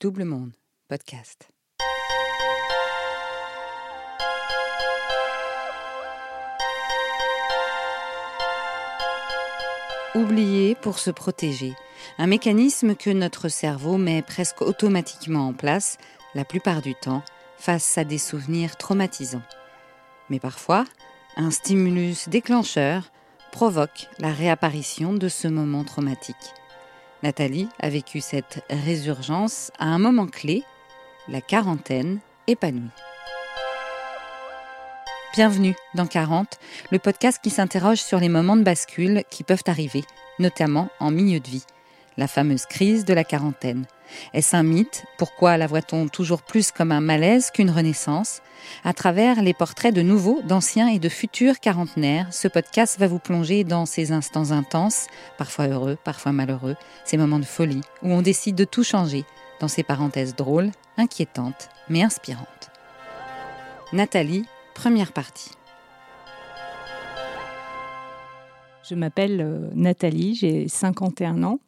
Double Monde, podcast. Oublier pour se protéger, un mécanisme que notre cerveau met presque automatiquement en place, la plupart du temps, face à des souvenirs traumatisants. Mais parfois, un stimulus déclencheur provoque la réapparition de ce moment traumatique. Nathalie a vécu cette résurgence à un moment clé, la quarantaine épanouie. Bienvenue dans 40, le podcast qui s'interroge sur les moments de bascule qui peuvent arriver, notamment en milieu de vie, la fameuse crise de la quarantaine. Est-ce un mythe? Pourquoi la voit-on toujours plus comme un malaise qu'une renaissance? À travers les portraits de nouveaux, d'anciens et de futurs quarantenaires, ce podcast va vous plonger dans ces instants intenses, parfois heureux, parfois malheureux, ces moments de folie où on décide de tout changer, dans ces parenthèses drôles, inquiétantes, mais inspirantes. Nathalie, première partie. Je m'appelle euh, Nathalie, j'ai 51 ans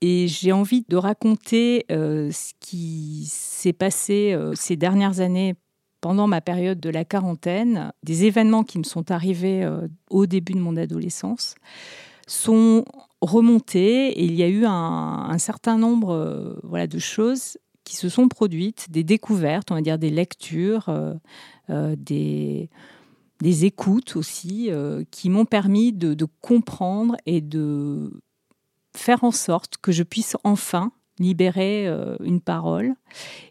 et j'ai envie de raconter euh, ce qui s'est passé euh, ces dernières années pendant ma période de la quarantaine, des événements qui me sont arrivés au début de mon adolescence sont remontés et il y a eu un, certain nombre de choses qui se sont produites, des découvertes, on va dire des lectures, des, des écoutes aussi, qui m'ont permis de, de comprendre et de faire en sorte que je puisse enfin libérer euh, une parole.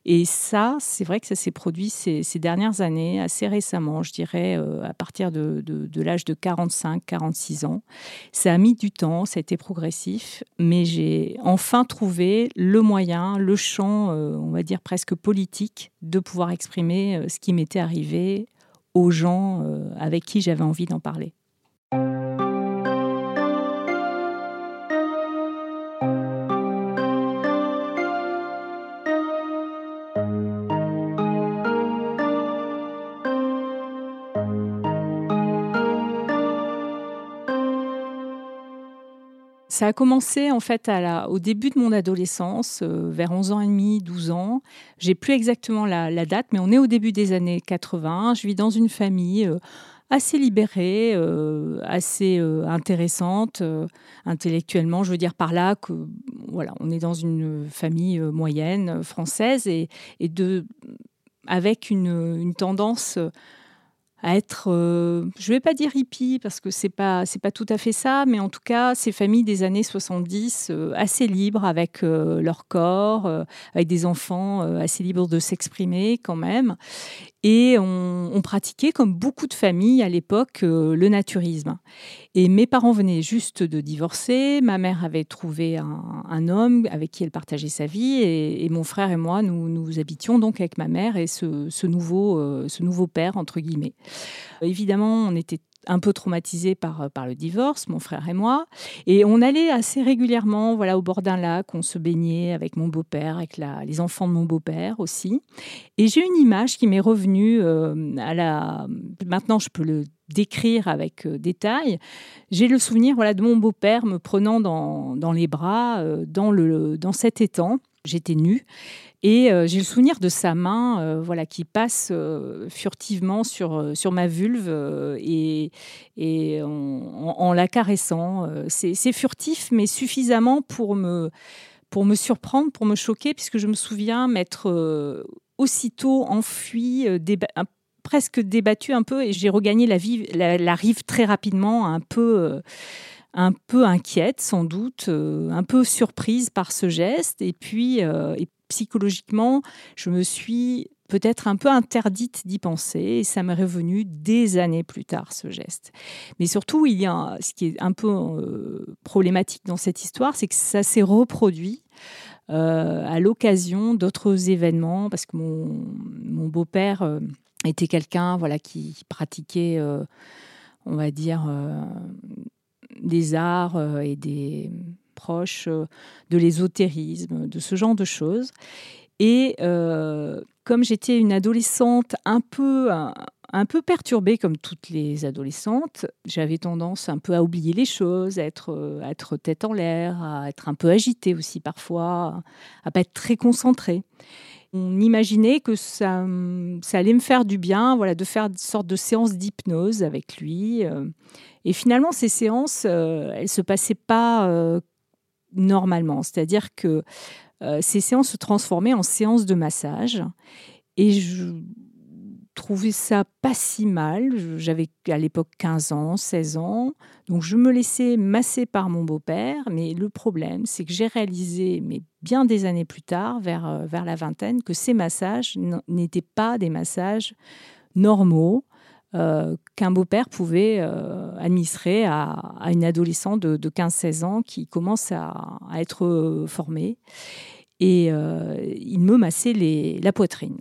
Et ça, c'est vrai que ça s'est produit ces, dernières années, assez récemment, je dirais euh, à partir de, l'âge de 45-46 ans. Ça a mis du temps, ça a été progressif, mais j'ai enfin trouvé le moyen, le champ, euh, on va dire presque politique, de pouvoir exprimer ce qui m'était arrivé aux gens avec qui j'avais envie d'en parler. Ça a commencé en fait au début de mon adolescence, euh, vers 11 ans et demi, 12 ans. J'ai plus exactement la, date, mais on est au début des années 80. Je vis dans une famille euh, assez libérée, euh, assez intéressante intellectuellement. Je veux dire par là que voilà, on est dans une famille moyenne française et, avec une tendance à être, euh, je ne vais pas dire hippie parce que c'est pas c'est pas tout à fait ça, mais en tout cas ces familles des années 70 euh, assez libres avec euh, leur corps, avec des enfants assez libres de s'exprimer quand même, et on, pratiquait, comme beaucoup de familles à l'époque, euh, le naturisme. Et mes parents venaient juste de divorcer. Ma mère avait trouvé un, homme avec qui elle partageait sa vie. Et, mon frère et moi, nous, nous habitions donc avec ma mère et ce, nouveau, euh, ce nouveau père, entre guillemets. Évidemment, on était un peu traumatisés par, euh, par le divorce, mon frère et moi. Et on allait assez régulièrement voilà, au bord d'un lac, on se baignait avec mon beau-père, avec la, les enfants de mon beau-père aussi. Et j'ai une image qui m'est revenue euh, à la... Maintenant, je peux le décrire avec euh, détail. J'ai le souvenir voilà, de mon beau-père me prenant dans, dans les bras dans, le, dans cet étang. J'étais nue et euh, j'ai le souvenir de sa main euh, voilà, qui passe euh, furtivement sur, sur ma vulve et, en, la caressant. C'est furtif, mais suffisamment pour me, pour me surprendre, pour me choquer, puisque je me souviens m'être aussitôt enfui, presque débattu un peu, et j'ai regagné la, rive très rapidement, un peu un peu inquiète sans doute, un peu surprise par ce geste. Et puis, psychologiquement, je me suis peut-être un peu interdite d'y penser et ça m'est revenu des années plus tard ce geste. Mais surtout, il y a ce qui est un peu euh, problématique dans cette histoire, c'est que ça s'est reproduit euh, à l'occasion d'autres événements parce que mon, beau-père euh, était quelqu'un voilà qui pratiquait on va dire des arts et des proche euh, de l'ésotérisme, de ce genre de choses. Et euh, comme j'étais une adolescente un peu, un peu perturbée comme toutes les adolescentes. J'avais tendance un peu à oublier les choses, à être, tête en l'air, à être un peu agitée aussi parfois, à pas être très concentrée. On imaginait que ça, allait me faire du bien, voilà, de faire une sorte de séance d'hypnose avec lui. Et finalement, ces séances, elles se passaient pas normalement. C'est-à-dire que ces séances se transformaient en séances de massage. Et je trouvais ça pas si mal. J'avais à l'époque 15 ans, 16 ans. Donc je me laissais masser par mon beau-père. Mais le problème, c'est que j'ai réalisé, mais bien des années plus tard, vers, euh, vers la vingtaine, que ces massages n'étaient pas des massages normaux. Euh, qu'un beau-père pouvait euh, administrer à, une adolescente de, 15-16 ans qui commence à, être formée. Et il me massait la poitrine.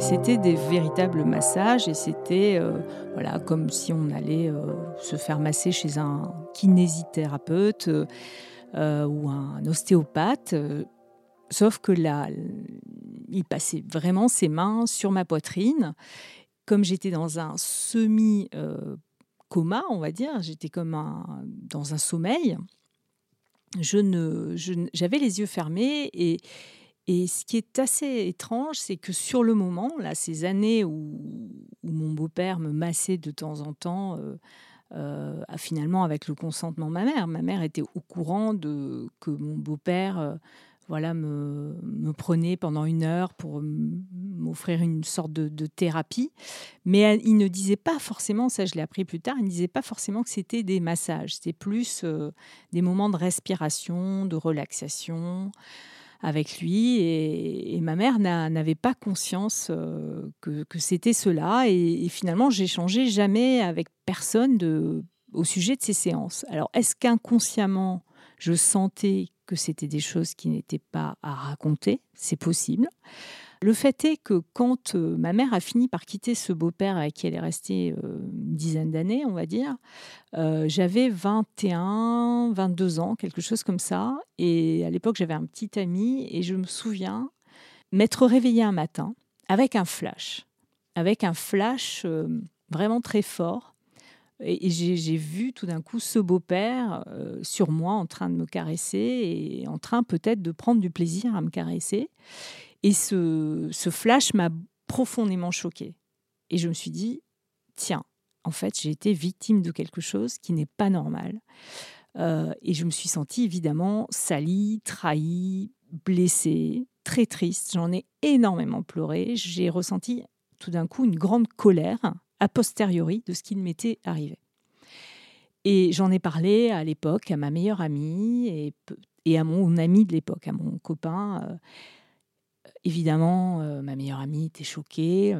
C'était des véritables massages et c'était euh, voilà comme si on allait euh, se faire masser chez un kinésithérapeute euh, ou un ostéopathe. sauf que là, il passait vraiment ses mains sur ma poitrine. Comme j'étais dans un semi coma, on va dire, j'étais comme dans un sommeil. Je ne, j'avais les yeux fermés et et ce qui est assez étrange, c'est que sur le moment, là, ces années où, mon beau-père me massait de temps en temps, euh, euh, finalement avec le consentement de ma mère, ma mère était au courant de que mon beau-père, euh, voilà, me, prenait pendant une heure pour m'offrir une sorte de, thérapie, mais il ne disait pas forcément, ça je l'ai appris plus tard, il ne disait pas forcément que c'était des massages, c'était plus des moments de respiration, de relaxation avec lui. Et, ma mère n'avait pas conscience euh, que, c'était cela. Et, finalement, changé jamais avec personne au sujet de ces séances. Alors, est-ce qu'inconsciemment, je sentais que c'était des choses qui n'étaient pas à raconter? C'est possible. Le fait est que quand euh, ma mère a fini par quitter ce beau-père avec qui elle est restée euh, une dizaine d'années, on va dire, euh, j'avais 21, 22 ans, quelque chose comme ça. Et à l'époque, j'avais un petit ami et je me souviens m'être réveillée un matin avec un flash, avec un flash vraiment très fort. Et, j'ai vu tout d'un coup ce beau-père sur moi en train de me caresser et en train peut-être de prendre du plaisir à me caresser. Et ce, flash m'a profondément choquée. Et je me suis dit, tiens, en fait, j'ai été victime de quelque chose qui n'est pas normal. Euh, et je me suis sentie évidemment salie, trahie, blessée, très triste. J'en ai énormément pleuré. J'ai ressenti tout d'un coup une grande colère a posteriori de ce qui m'était arrivé. Et j'en ai parlé à l'époque à ma meilleure amie et, et à mon ami de l'époque, à mon copain. Euh, Évidemment, euh, ma meilleure amie était choquée.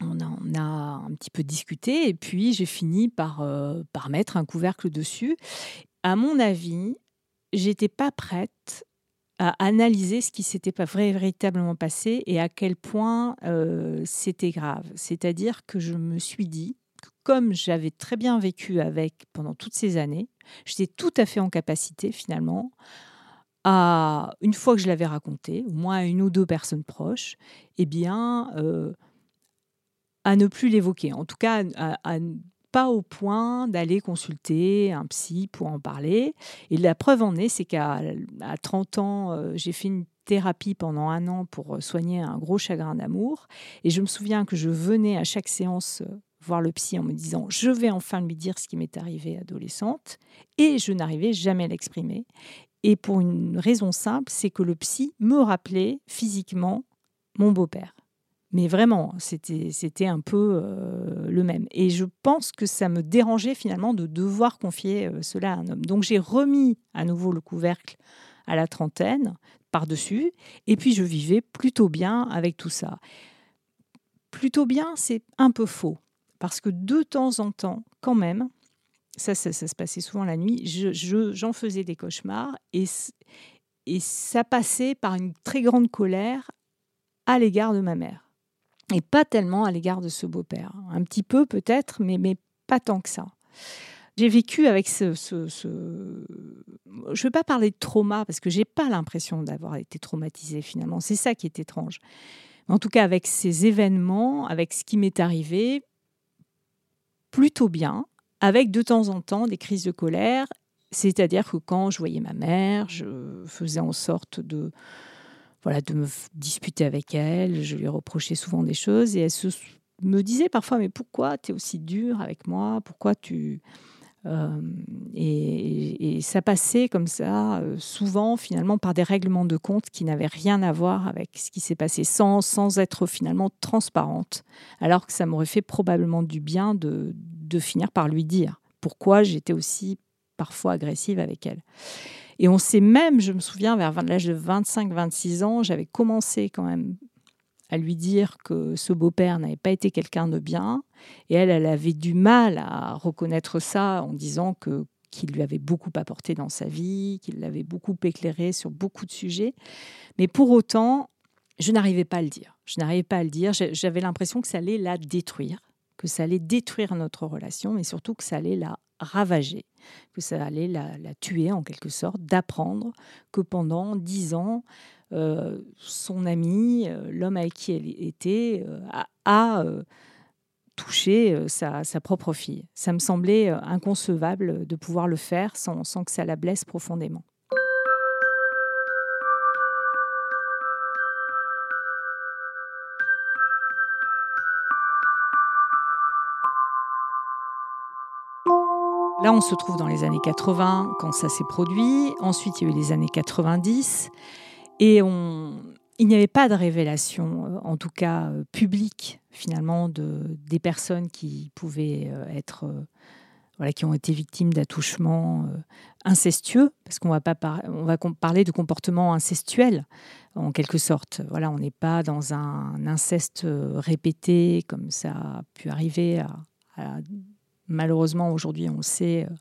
On a, un petit peu discuté et puis j'ai fini par, euh, par mettre un couvercle dessus. À mon avis, j'étais pas prête à analyser ce qui s'était pas véritablement passé et à quel point euh, c'était grave. C'est-à-dire que je me suis dit que comme j'avais très bien vécu avec pendant toutes ces années, j'étais tout à fait en capacité finalement à, une fois que je l'avais raconté, au moins à une ou deux personnes proches, eh bien, euh, à ne plus l'évoquer. En tout cas, à, pas au point d'aller consulter un psy pour en parler. Et la preuve en est, c'est qu'à 30 ans, euh, j'ai fait une thérapie pendant un an pour soigner un gros chagrin d'amour. Et je me souviens que je venais à chaque séance euh, voir le psy en me disant je vais enfin lui dire ce qui m'est arrivé adolescente et je n'arrivais jamais à l'exprimer et pour une raison simple, c'est que le psy me rappelait physiquement mon beau-père. Mais vraiment, c'était un peu euh, le même. Et je pense que ça me dérangeait finalement de devoir confier euh, cela à un homme. Donc j'ai remis à nouveau le couvercle à la trentaine par-dessus, et puis je vivais plutôt bien avec tout ça. Plutôt bien, c'est un peu faux, parce que de temps en temps, quand même, ça, ça, se passait souvent la nuit, j'en je, faisais des cauchemars et, et ça passait par une très grande colère à l'égard de ma mère. Et pas tellement à l'égard de ce beau-père. Un petit peu peut-être, mais, mais pas tant que ça. j'ai vécu avec ce, Je ne veux pas parler de trauma parce que j'ai pas l'impression d'avoir été traumatisée finalement. C'est ça qui est étrange. En tout cas, avec ces événements, avec ce qui m'est arrivé, plutôt bien, avec de temps en temps des crises de colère. C'est-à-dire que quand je voyais ma mère, je faisais en sorte de, voilà, de me disputer avec elle. Je lui reprochais souvent des choses et elle me disait parfois Mais pourquoi tu es aussi dur avec moi? Pourquoi tu. Euh, et, ça passait comme ça, euh, souvent finalement par des règlements de compte qui n'avaient rien à voir avec ce qui s'est passé, sans, sans être finalement transparente, alors que ça m'aurait fait probablement du bien de, de finir par lui dire pourquoi j'étais aussi parfois agressive avec elle. Et on sait même, je me souviens, vers l'âge de 25-26 ans, j'avais commencé quand même à lui dire que ce beau-père n'avait pas été quelqu'un de bien. Et elle, elle avait du mal à reconnaître ça en disant que qu'il lui avait beaucoup apporté dans sa vie, qu'il l'avait beaucoup éclairé sur beaucoup de sujets. Mais pour autant, je n'arrivais pas à le dire. Je n'arrivais pas à le dire. J'avais l'impression que ça allait la détruire, que ça allait détruire notre relation, mais surtout que ça allait la ravager, que ça allait la, tuer en quelque sorte, d'apprendre que pendant dix ans, euh, son ami, euh, l'homme avec qui elle était, euh, a, touché sa, propre fille. Ça me semblait inconcevable de pouvoir le faire sans que ça la blesse profondément. Là, on se trouve dans les années 80 quand ça s'est produit. Ensuite, il y a eu les années 90. Et on, il n'y avait pas de révélation, euh, en tout cas euh, publique, finalement, de, des personnes qui pouvaient euh, être. voilà, qui ont été victimes d'attouchements incestueux, parce qu'on va pas on va parler de comportements incestuels en quelque sorte. Voilà, on n'est pas dans un inceste répété comme ça a pu arriver à malheureusement aujourd'hui on sait, euh,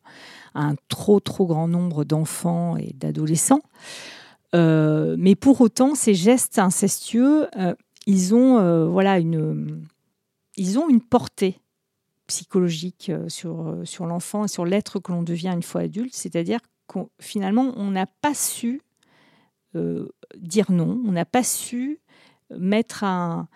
un trop trop grand nombre d'enfants et d'adolescents. Euh, mais pour autant, ces gestes incestueux, euh, ils ont voilà une, ils ont une portée psychologique sur, sur l'enfant et sur l'être que l'on devient une fois adulte. C'est-à-dire que finalement, on n'a pas su dire non, on n'a pas su mettre un,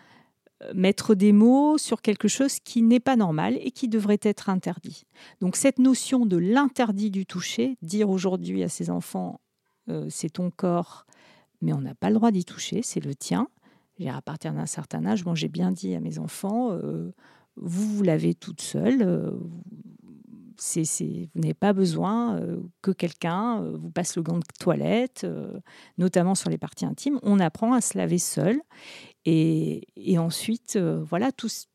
mettre des mots sur quelque chose qui n'est pas normal et qui devrait être interdit. Donc cette notion de l'interdit du toucher, dire aujourd'hui à ses enfants, euh, c'est ton corps, mais on n'a pas le droit d'y toucher, c'est le tien. À partir d'un certain âge, moi j'ai bien dit à mes enfants, euh, vous, vous l'avez toute seule, euh, vous n'avez pas besoin que quelqu'un vous passe le gant de toilette, notamment sur les parties intimes. On apprend à se laver seul. Et, ensuite, euh, voilà, tout, ce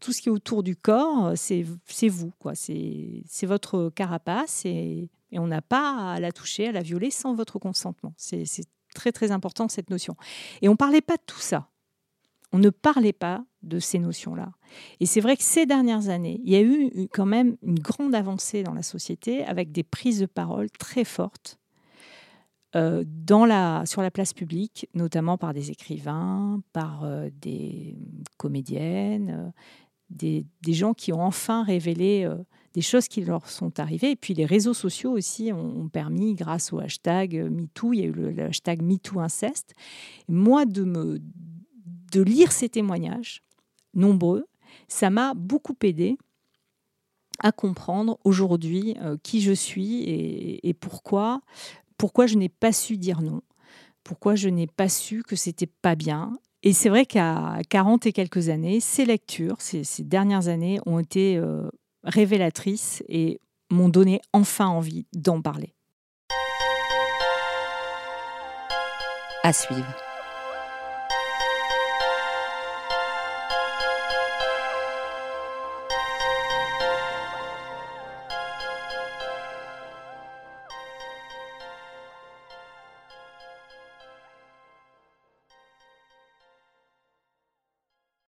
qui est autour du corps, c'est vous, quoi. C'est votre carapace et, on n'a pas à la toucher, à la violer sans votre consentement. C'est très, très important, cette notion. Et on ne parlait pas de tout ça. On ne parlait pas de ces notions-là. Et c'est vrai que ces dernières années, il y a eu quand même une grande avancée dans la société avec des prises de parole très fortes euh, la, sur la place publique, notamment par des écrivains, par euh, des comédiennes, euh, des, gens qui ont enfin révélé des choses qui leur sont arrivées. Et puis les réseaux sociaux aussi ont, permis, grâce au hashtag MeToo, il y a eu le, hashtag MeTooInceste, moi de, me, de lire ces témoignages, nombreux, ça m'a beaucoup aidé à comprendre aujourd'hui qui je suis et pourquoi pourquoi je n'ai pas su dire non, pourquoi je n'ai pas su que c'était pas bien. Et c'est vrai qu'à 40 et quelques années, ces lectures, ces, dernières années, ont été euh, révélatrices et m'ont donné enfin envie d'en parler. À suivre.